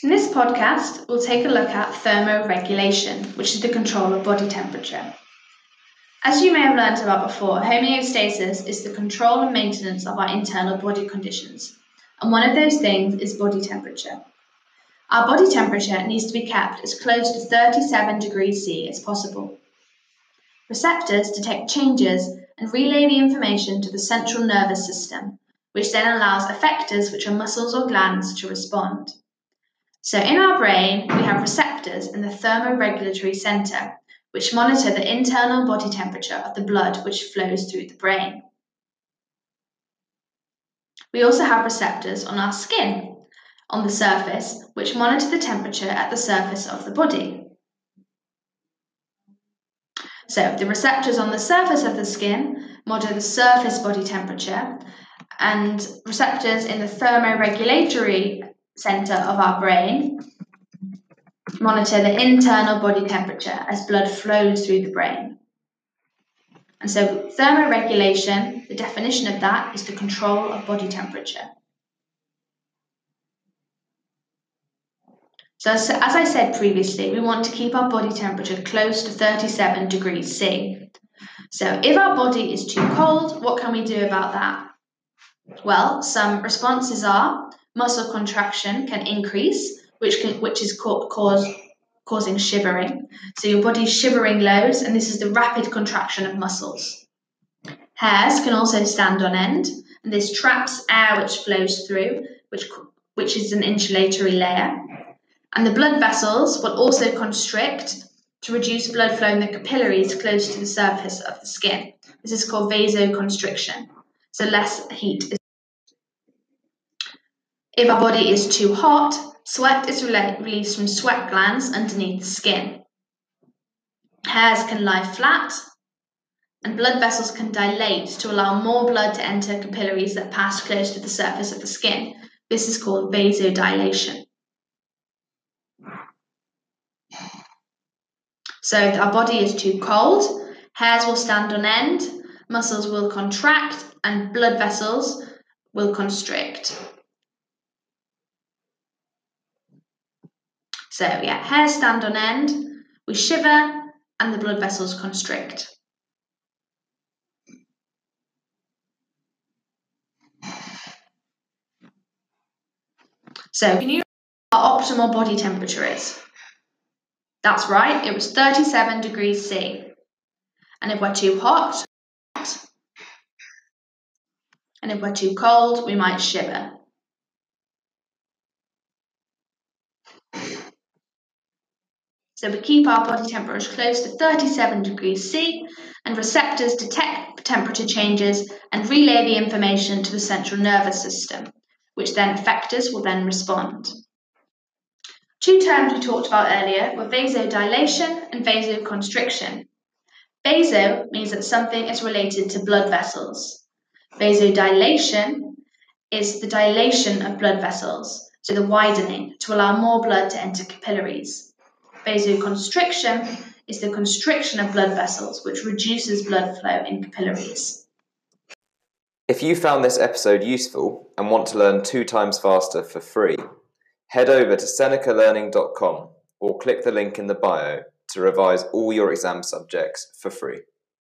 In this podcast, we'll take a look at thermoregulation, which is the control of body temperature. As you may have learned about before, homeostasis is the control and maintenance of our internal body conditions, and one of those things is body temperature. Our body temperature needs to be kept as close to 37 degrees C as possible. Receptors detect changes and relay the information to the central nervous system, which then allows effectors, which are muscles or glands, to respond. So in our brain, we have receptors in the thermoregulatory center, which monitor the internal body temperature of the blood which flows through the brain. We also have receptors on our skin, on the surface, which monitor the temperature at the surface of the body. So the receptors on the surface of the skin monitor the surface body temperature, and receptors in the thermoregulatory center of our brain monitor the internal body temperature as blood flows through the brain. And so, thermoregulation, the definition of that is the control of body temperature. So, as, as I said previously, we want to keep our body temperature close to 37 degrees C. So, if our body is too cold, what can we do about that? Well, some responses are muscle contraction can increase, which can which is ca- cause, causing shivering. So your body's shivering loads, and this is the rapid contraction of muscles. Hairs can also stand on end, and this traps air which flows through, which which is an insulatory layer. And the blood vessels will also constrict to reduce blood flow in the capillaries close to the surface of the skin. This is called vasoconstriction. So less heat is if our body is too hot, sweat is released from sweat glands underneath the skin. Hairs can lie flat, and blood vessels can dilate to allow more blood to enter capillaries that pass close to the surface of the skin. This is called vasodilation. So, if our body is too cold, hairs will stand on end, muscles will contract, and blood vessels will constrict. So, yeah, hairs stand on end, we shiver, and the blood vessels constrict. So, can you our optimal body temperature is? That's right, it was 37 degrees C. And if we're too hot, and if we're too cold, we might shiver. So we keep our body temperature close to 37 degrees C, and receptors detect temperature changes and relay the information to the central nervous system, which then effectors will then respond. Two terms we talked about earlier were vasodilation and vasoconstriction. Vaso means that something is related to blood vessels. Vasodilation is the dilation of blood vessels, so the widening to allow more blood to enter capillaries. Vasoconstriction is the constriction of blood vessels, which reduces blood flow in capillaries. If you found this episode useful and want to learn two times faster for free, head over to senecalearning.com or click the link in the bio to revise all your exam subjects for free.